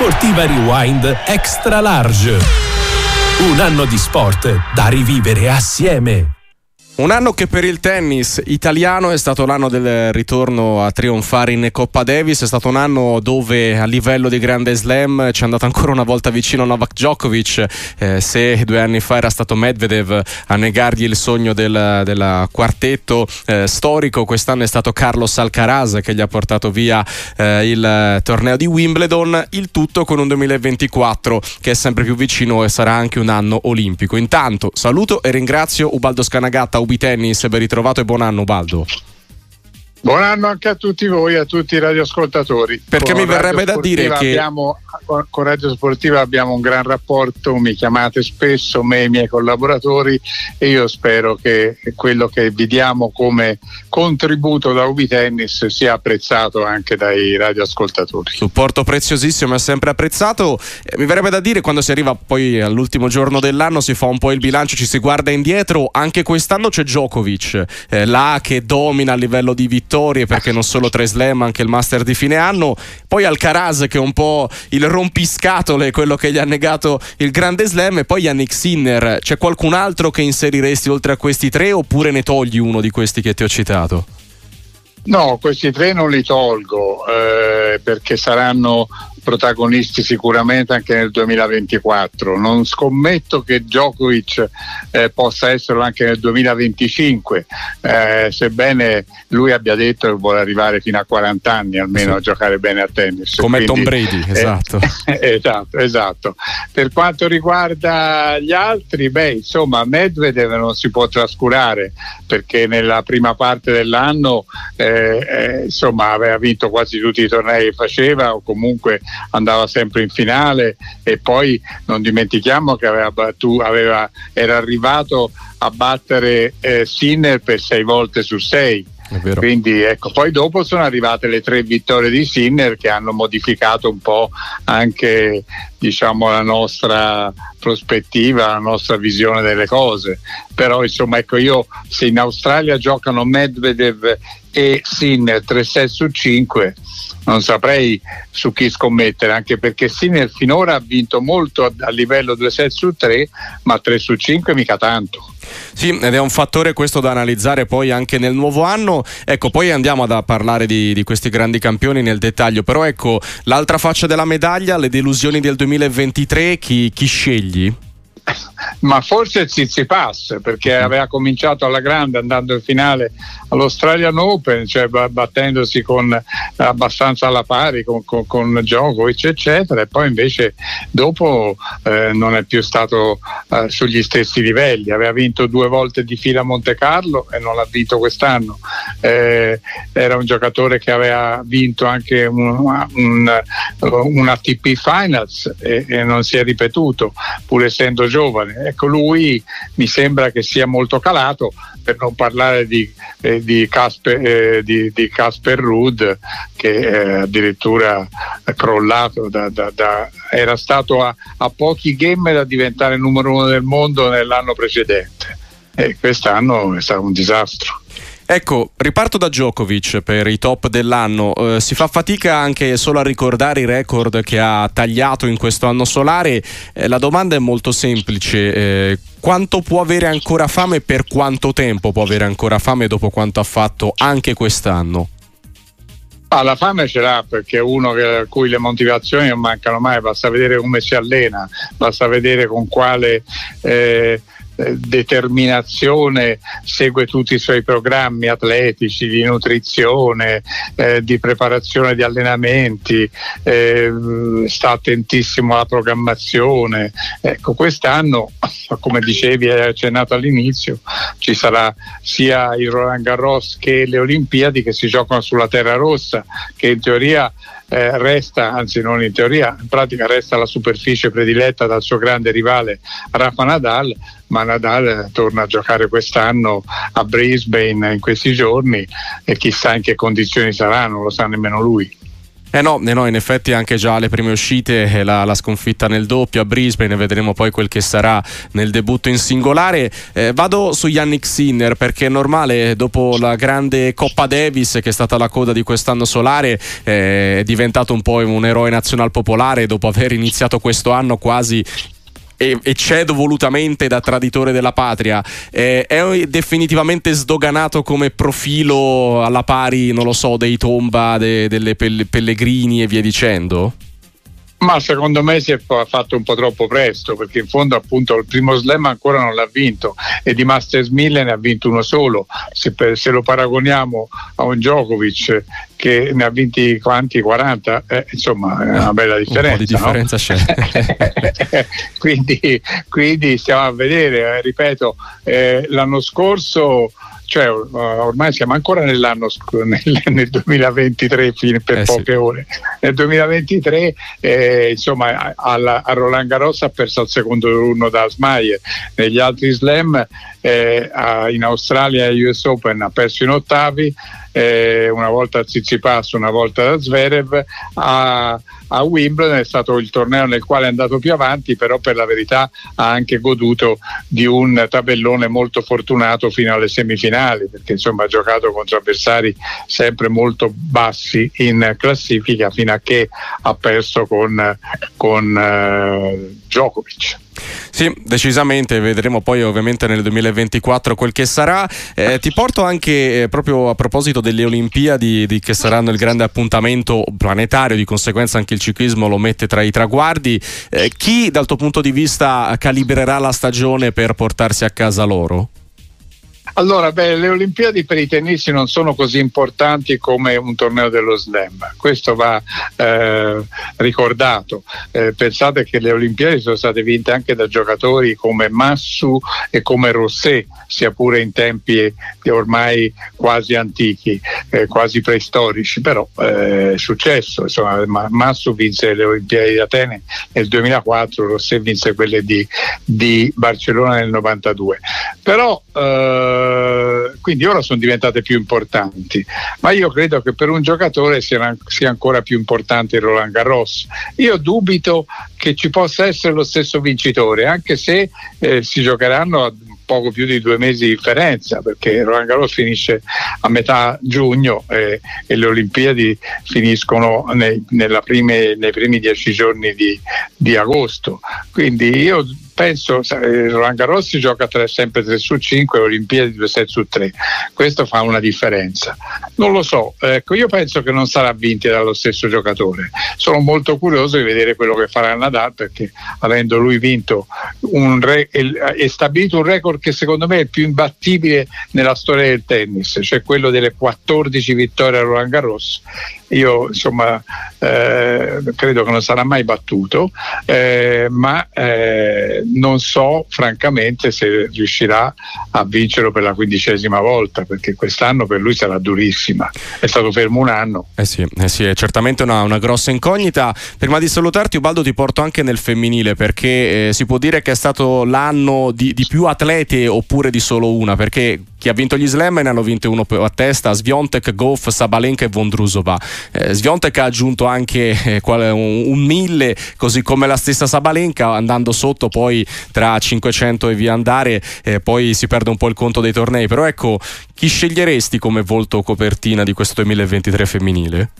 Sportiva Rewind Extra Large. Un anno di sport da rivivere assieme. Un anno che per il tennis italiano è stato l'anno del ritorno a trionfare in Coppa Davis, è stato un anno dove a livello di grande slam ci è andato ancora una volta vicino Novak Djokovic, eh, se due anni fa era stato Medvedev a negargli il sogno del, del quartetto eh, storico, quest'anno è stato Carlos Alcaraz che gli ha portato via eh, il torneo di Wimbledon, il tutto con un 2024 che è sempre più vicino e sarà anche un anno olimpico. Intanto saluto e ringrazio Ubaldo Scanagatta, Ubi Tennis, ben ritrovato e buon anno Baldo. Buon anno anche a tutti voi, a tutti i radioascoltatori. Perché con mi verrebbe da dire che abbiamo, con Radio Sportiva abbiamo un gran rapporto, mi chiamate spesso, me e i miei collaboratori e io spero che quello che vi diamo come contributo da Ubi Tennis sia apprezzato anche dai radioascoltatori. Supporto preziosissimo, è sempre apprezzato. Eh, mi verrebbe da dire quando si arriva poi all'ultimo giorno dell'anno, si fa un po' il bilancio, ci si guarda indietro, anche quest'anno c'è Djokovic, eh, là che domina a livello di vittoria vittorie perché non solo tre slam, anche il master di fine anno. Poi Alcaraz che è un po' il rompiscatole, quello che gli ha negato il grande slam. E poi Yannick Sinner. C'è qualcun altro che inseriresti oltre a questi tre oppure ne togli uno di questi che ti ho citato? No, questi tre non li tolgo eh, perché saranno protagonisti sicuramente anche nel 2024. Non scommetto che Djokovic eh, possa esserlo anche nel 2025, eh, sebbene lui abbia detto che vuole arrivare fino a 40 anni almeno sì. a giocare bene a tennis. Come Quindi, Tom Brady, eh, esatto. esatto. esatto. Per quanto riguarda gli altri, beh, insomma, Medvedev non si può trascurare perché nella prima parte dell'anno eh, eh, insomma, aveva vinto quasi tutti i tornei che faceva o comunque andava sempre in finale e poi non dimentichiamo che aveva battuto, aveva, era arrivato a battere eh, Sinner per sei volte su sei. Quindi ecco, poi dopo sono arrivate le tre vittorie di Sinner che hanno modificato un po' anche diciamo, la nostra prospettiva, la nostra visione delle cose. Però insomma ecco io se in Australia giocano Medvedev e Sinner 3 set su 5 non saprei su chi scommettere, anche perché Sinner finora ha vinto molto a, livello 2 set su 3, ma 3 su 5 mica tanto. Sì, ed è un fattore questo da analizzare poi anche nel nuovo anno. Ecco, poi andiamo a parlare di, di, questi grandi campioni nel dettaglio, però ecco, l'altra faccia della medaglia, le delusioni del 2023, chi, chi scegli? ma forse Zizipas perché aveva cominciato alla grande andando in finale all'Australian Open, cioè battendosi con, abbastanza alla pari con, con, con Djokovic eccetera e poi invece dopo eh, non è più stato eh, sugli stessi livelli, aveva vinto due volte di fila a Monte Carlo e non l'ha vinto quest'anno, eh, era un giocatore che aveva vinto anche un, un, un ATP Finals e, e non si è ripetuto pur essendo giovane. Ecco, lui mi sembra che sia molto calato, per non parlare di, eh, Casper, eh, di, di Casper Rudd che eh, addirittura è crollato, da, da, da, era stato a, a pochi game da diventare numero uno del mondo nell'anno precedente e quest'anno è stato un disastro. Ecco, riparto da Djokovic per i top dell'anno. Eh, si fa fatica anche solo a ricordare i record che ha tagliato in questo anno solare. Eh, la domanda è molto semplice. Eh, quanto può avere ancora fame e per quanto tempo può avere ancora fame dopo quanto ha fatto anche quest'anno? Ah, la fame ce l'ha perché è uno che, a cui le motivazioni non mancano mai, basta vedere come si allena, basta vedere con quale eh, determinazione segue tutti i suoi programmi atletici di nutrizione, eh, di preparazione di allenamenti, eh, sta attentissimo alla programmazione. Ecco, quest'anno, come dicevi, hai accennato all'inizio, ci sarà sia il Roland Garros che le Olimpiadi che si giocano sulla terra rossa, che in teoria eh, resta, anzi non in teoria, in pratica resta la superficie prediletta dal suo grande rivale Rafa Nadal, ma Nadal torna a giocare quest'anno a Brisbane in questi giorni e chissà in che condizioni sarà, non lo sa nemmeno lui. Eh no, eh no, in effetti anche già le prime uscite, eh, la, la, sconfitta nel doppio a Brisbane, vedremo poi quel che sarà nel debutto in singolare. Eh, vado su Yannick Sinner perché è normale, dopo la grande Coppa Davis che è stata la coda di quest'anno solare, eh, è diventato un po' un eroe nazional popolare dopo aver iniziato questo anno quasi e, e cedo volutamente da traditore della patria, eh, è definitivamente sdoganato come profilo alla pari, non lo so, dei Tomba, de, delle Pellegrini e via dicendo? Ma secondo me si è fatto un po' troppo presto perché in fondo appunto il primo slam ancora non l'ha vinto e di Masters 1000 ne ha vinto uno solo. Se, per, se lo paragoniamo a un Djokovic che ne ha vinti quanti? 40? Eh, insomma è una bella differenza. Un po' di differenza no? quindi, quindi, stiamo a vedere, eh, ripeto, eh, l'anno scorso cioè ormai siamo ancora nell'anno nel, nel 2023 fine per eh poche sì. ore. Nel 2023 eh, insomma alla, a Roland Garros ha perso al secondo turno da Smayer negli altri slam eh, in Australia e US Open ha perso in ottavi eh, una volta a Zizipas, una volta da Zverev, a, a, Wimbledon è stato il torneo nel quale è andato più avanti, però per la verità ha anche goduto di un tabellone molto fortunato fino alle semifinali, perché insomma ha giocato contro avversari sempre molto bassi in classifica fino a che ha perso con, con uh, Djokovic. Sì, decisamente, vedremo poi ovviamente nel 2024 quel che sarà. Eh, ti porto anche eh, proprio a proposito delle Olimpiadi di, che saranno il grande appuntamento planetario, di conseguenza anche il ciclismo lo mette tra i traguardi. Eh, chi dal tuo punto di vista calibrerà la stagione per portarsi a casa loro? Allora, beh, le Olimpiadi per i tennisti non sono così importanti come un torneo dello slam, questo va eh, ricordato. Eh, pensate che le Olimpiadi sono state vinte anche da giocatori come Massu e come Rosset, sia pure in tempi ormai quasi antichi, eh, quasi preistorici, però eh, è successo. Insomma, Massu vinse le Olimpiadi di Atene nel 2004, Rosset vinse quelle di, di Barcellona nel 92. Però eh, quindi ora sono diventate più importanti, ma io credo che per un giocatore sia, sia ancora più importante il Roland Garros. Io dubito che ci possa essere lo stesso vincitore, anche se eh, si giocheranno a poco più di due mesi di differenza perché Roland Garros finisce a metà giugno eh, e le Olimpiadi finiscono nei, prime, nei primi dieci giorni di, di agosto. Quindi io penso eh, Roland Garros si gioca tre, sempre 3 su 5 e Olimpiadi 2 7 su 3 questo fa una differenza. Non lo so ecco, io penso che non sarà vinta dallo stesso giocatore. Sono molto curioso di vedere quello che farà Nadal perché avendo lui vinto re, e stabilito un record che secondo me è il più imbattibile nella storia del tennis cioè quello delle 14 vittorie a Roland Garros io insomma eh, credo che non sarà mai battuto, eh, ma non so francamente se riuscirà a vincerlo per la quindicesima volta, perché quest'anno per lui sarà durissima. È stato fermo un anno. Eh sì, eh sì è certamente una, una, grossa incognita. Prima di salutarti, Ubaldo, ti porto anche nel femminile, perché eh, si può dire che è stato l'anno di, di più atlete oppure di solo una, perché chi ha vinto gli slam ne hanno vinto uno a testa, Sviontek, Goff, Sabalenka e Vondrusova. Eh, Sviontek ha aggiunto anche eh, un, un mille, così come la stessa Sabalenka, andando sotto poi tra 500 e via andare, eh, poi si perde un po' il conto dei tornei. Però ecco, chi sceglieresti come volto copertina di questo 2023 femminile?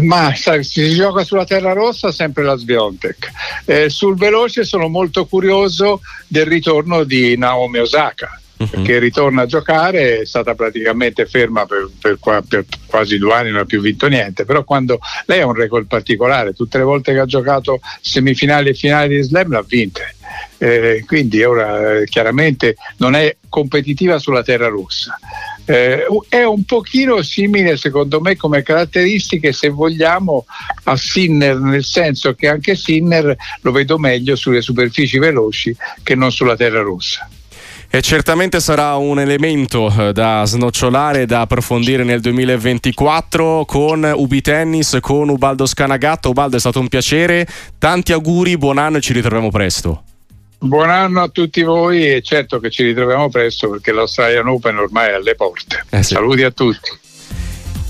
Ma sai, si gioca sulla terra rossa sempre la Sviontek. Eh, sul veloce sono molto curioso del ritorno di Naomi Osaka uh-huh. che ritorna a giocare, è stata praticamente ferma per, per, per, quasi due anni, non ha più vinto niente, però quando lei ha un record particolare, tutte le volte che ha giocato semifinali e finali di slam l'ha vinte. Eh, quindi ora eh, chiaramente non è competitiva sulla terra rossa. Eh, è un pochino simile secondo me come caratteristiche se vogliamo a Sinner nel senso che anche Sinner lo vedo meglio sulle superfici veloci che non sulla terra rossa. E certamente sarà un elemento eh, da snocciolare, da approfondire nel 2024 con Ubi Tennis, con Ubaldo Scanagatto. Ubaldo è stato un piacere, tanti auguri, buon anno e ci ritroviamo presto. Buon anno a tutti voi e certo che ci ritroviamo presto perché l'Australian Open ormai è alle porte. Eh sì. Saluti a tutti.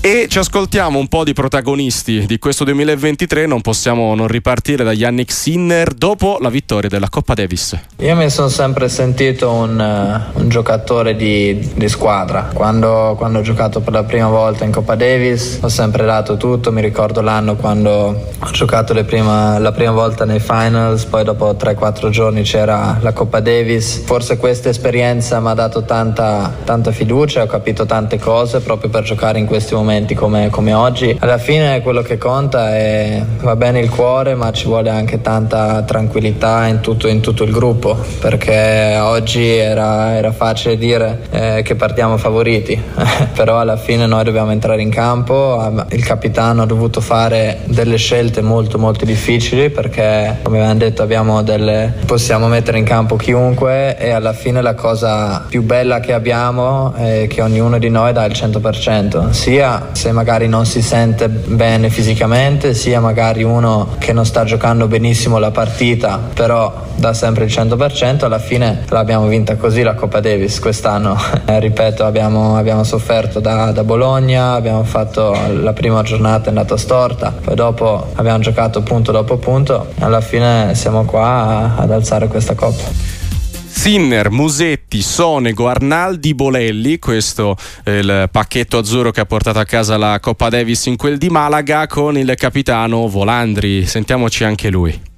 E ci ascoltiamo un po' di protagonisti di questo 2023, non possiamo non ripartire da Yannick Sinner dopo la vittoria della Coppa Davis. Io mi sono sempre sentito un, uh, un giocatore di, di squadra, quando, quando, ho giocato per la prima volta in Coppa Davis ho sempre dato tutto, mi ricordo l'anno quando ho giocato prima, la prima volta nei finals, poi dopo 3-4 giorni c'era la Coppa Davis, forse questa esperienza mi ha dato tanta, tanta fiducia, ho capito tante cose proprio per giocare in questi momenti momenti come, come, oggi. Alla fine quello che conta è va bene il cuore, ma ci vuole anche tanta tranquillità in tutto, in tutto il gruppo, perché oggi era, era facile dire eh, che partiamo favoriti, però alla fine noi dobbiamo entrare in campo, il capitano ha dovuto fare delle scelte molto molto difficili perché come abbiamo detto abbiamo delle, possiamo mettere in campo chiunque e alla fine la cosa più bella che abbiamo è che ognuno di noi dà il 100%, sia se magari non si sente bene fisicamente, sia magari uno che non sta giocando benissimo la partita, però dà sempre il 100%, alla fine l'abbiamo vinta così la Coppa Davis quest'anno. Eh, ripeto, abbiamo, abbiamo sofferto da, da, Bologna, abbiamo fatto la prima giornata è andata storta, poi dopo abbiamo giocato punto dopo punto, alla fine siamo qua ad alzare questa Coppa. Sinner, Musetti, Sonego, Arnaldi, Bolelli, questo è il pacchetto azzurro che ha portato a casa la Coppa Davis in quel di Malaga con il capitano Volandri. Sentiamoci anche lui.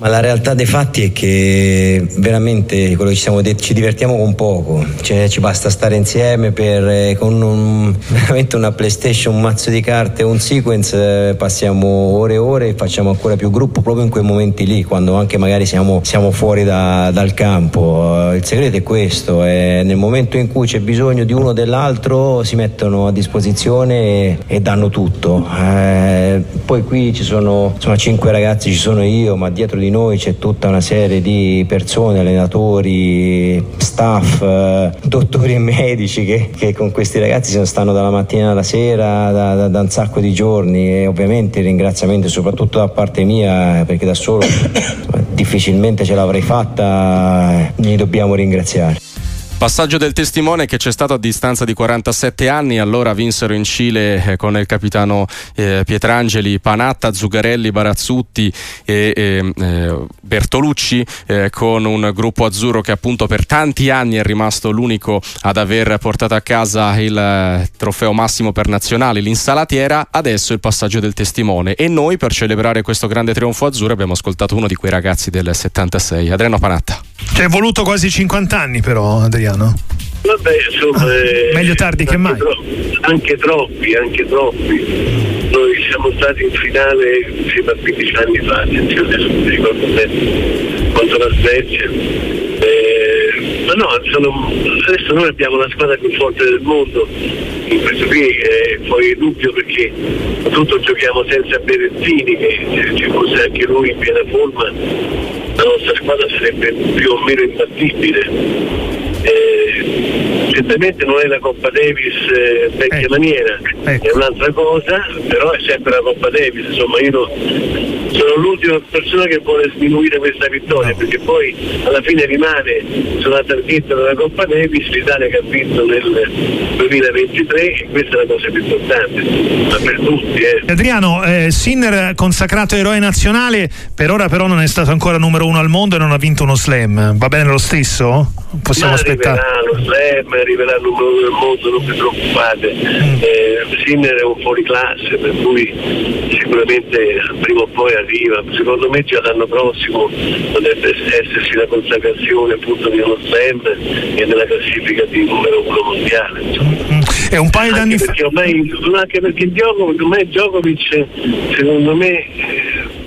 Ma la realtà dei fatti è che veramente quello che ci siamo detti ci divertiamo con poco, cioè, ci basta stare insieme per, eh, con un, veramente una PlayStation, un mazzo di carte, un sequence, eh, passiamo ore e ore e facciamo ancora più gruppo proprio in quei momenti lì, quando anche magari siamo, siamo fuori da, dal campo. Il segreto è questo, è nel momento in cui c'è bisogno di uno o dell'altro si mettono a disposizione e, e danno tutto. Eh, poi qui ci sono insomma, cinque ragazzi, ci sono io, ma dietro di noi c'è tutta una serie di persone, allenatori, staff, eh, dottori e medici che, che, con questi ragazzi stanno dalla mattina alla sera da, da, da un sacco di giorni e ovviamente ringraziamento soprattutto da parte mia perché da solo difficilmente ce l'avrei fatta, li dobbiamo ringraziare. Passaggio del testimone che c'è stato a distanza di 47 anni, allora vinsero in Cile eh, con il capitano eh, Pietrangeli, Panatta, Zugarelli, Barazzutti e eh, Bertolucci eh, con un gruppo azzurro che appunto per tanti anni è rimasto l'unico ad aver portato a casa il eh, trofeo massimo per nazionali, l'insalatiera, adesso il passaggio del testimone. E noi per celebrare questo grande trionfo azzurro abbiamo ascoltato uno di quei ragazzi del 76, Adriano Panatta. Ci è voluto quasi 50 anni però Adriano? Vabbè, insomma, ah, eh, meglio tardi che mai. Tro- anche troppi, anche troppi. Noi siamo stati in finale insieme a 15 anni fa, attenzione, adesso mi ricordo bene, contro la Svezia. Eh, ma no, sono, adesso noi abbiamo la squadra più forte del mondo, in questo qui è fuori dubbio perché tutto giochiamo senza Berezzini, che se ci fosse anche lui in piena forma, nostra squadra sarebbe più o meno imbattibile eh, certamente non è la Coppa Davis eh, vecchia ecco. maniera, ecco. è un'altra cosa, però è sempre la Coppa Davis, insomma io sono l'ultima persona che vuole sminuire questa vittoria, perché poi alla fine rimane sulla targhetta della Coppa Davis l'Italia che ha vinto nel 2023 e questa è la cosa più importante, ma per tutti. Eh. Adriano, eh, Sinner consacrato eroe nazionale, per ora però non è stato ancora numero uno al mondo e non ha vinto uno slam, va bene lo stesso? Possiamo ma aspettare? Arriverà lo slam, arriverà il numero uno del mondo, non vi preoccupate. Mm. Eh, Sinner è un fuori classe, per cui sicuramente prima o poi arriva. Secondo me già l'anno prossimo potrebbe esserci la consacrazione appunto di uno slam e della classifica di numero uno mondiale. Mm-hmm. È un paio d'anni fa. Ormai, anche perché Djokovic, ormai Djokovic secondo me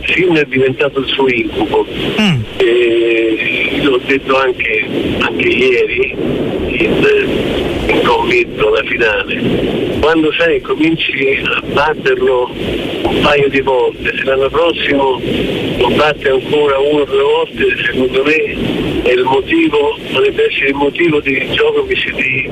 Sinner è diventato il suo incubo. Mm. E, l'ho detto anche, anche ieri in, in commento alla finale. Quando sai cominci a batterlo un paio di volte, se l'anno prossimo lo batte ancora una o due volte, secondo me e il motivo potrebbe essere il motivo di Djokovic di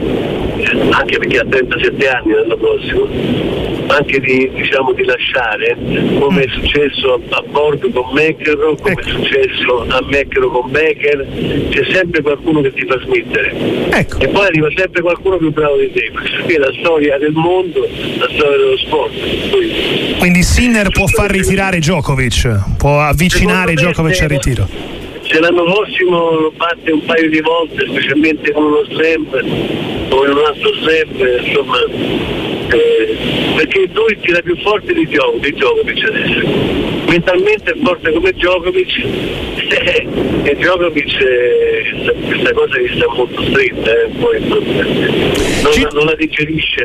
eh, anche perché ha 37 anni l'anno prossimo anche di, diciamo, di lasciare come è successo a, Borg con McEnroe come è successo a McEnroe con Becker c'è sempre qualcuno che ti fa smettere. Ecco. e poi arriva sempre qualcuno più bravo di te qui è la storia del mondo la storia dello sport Quindi, Quindi Sinner può far ritirare Djokovic, può avvicinare Djokovic al ritiro. Se l'anno prossimo lo batte un paio di volte, specialmente con uno slam o in un altro slam, insomma, eh, perché lui tira più forte di, Djokovic adesso. Mentalmente è forte come Djokovic e Djokovic eh, questa cosa gli sta molto stretta, eh, poi non- non la digerisce.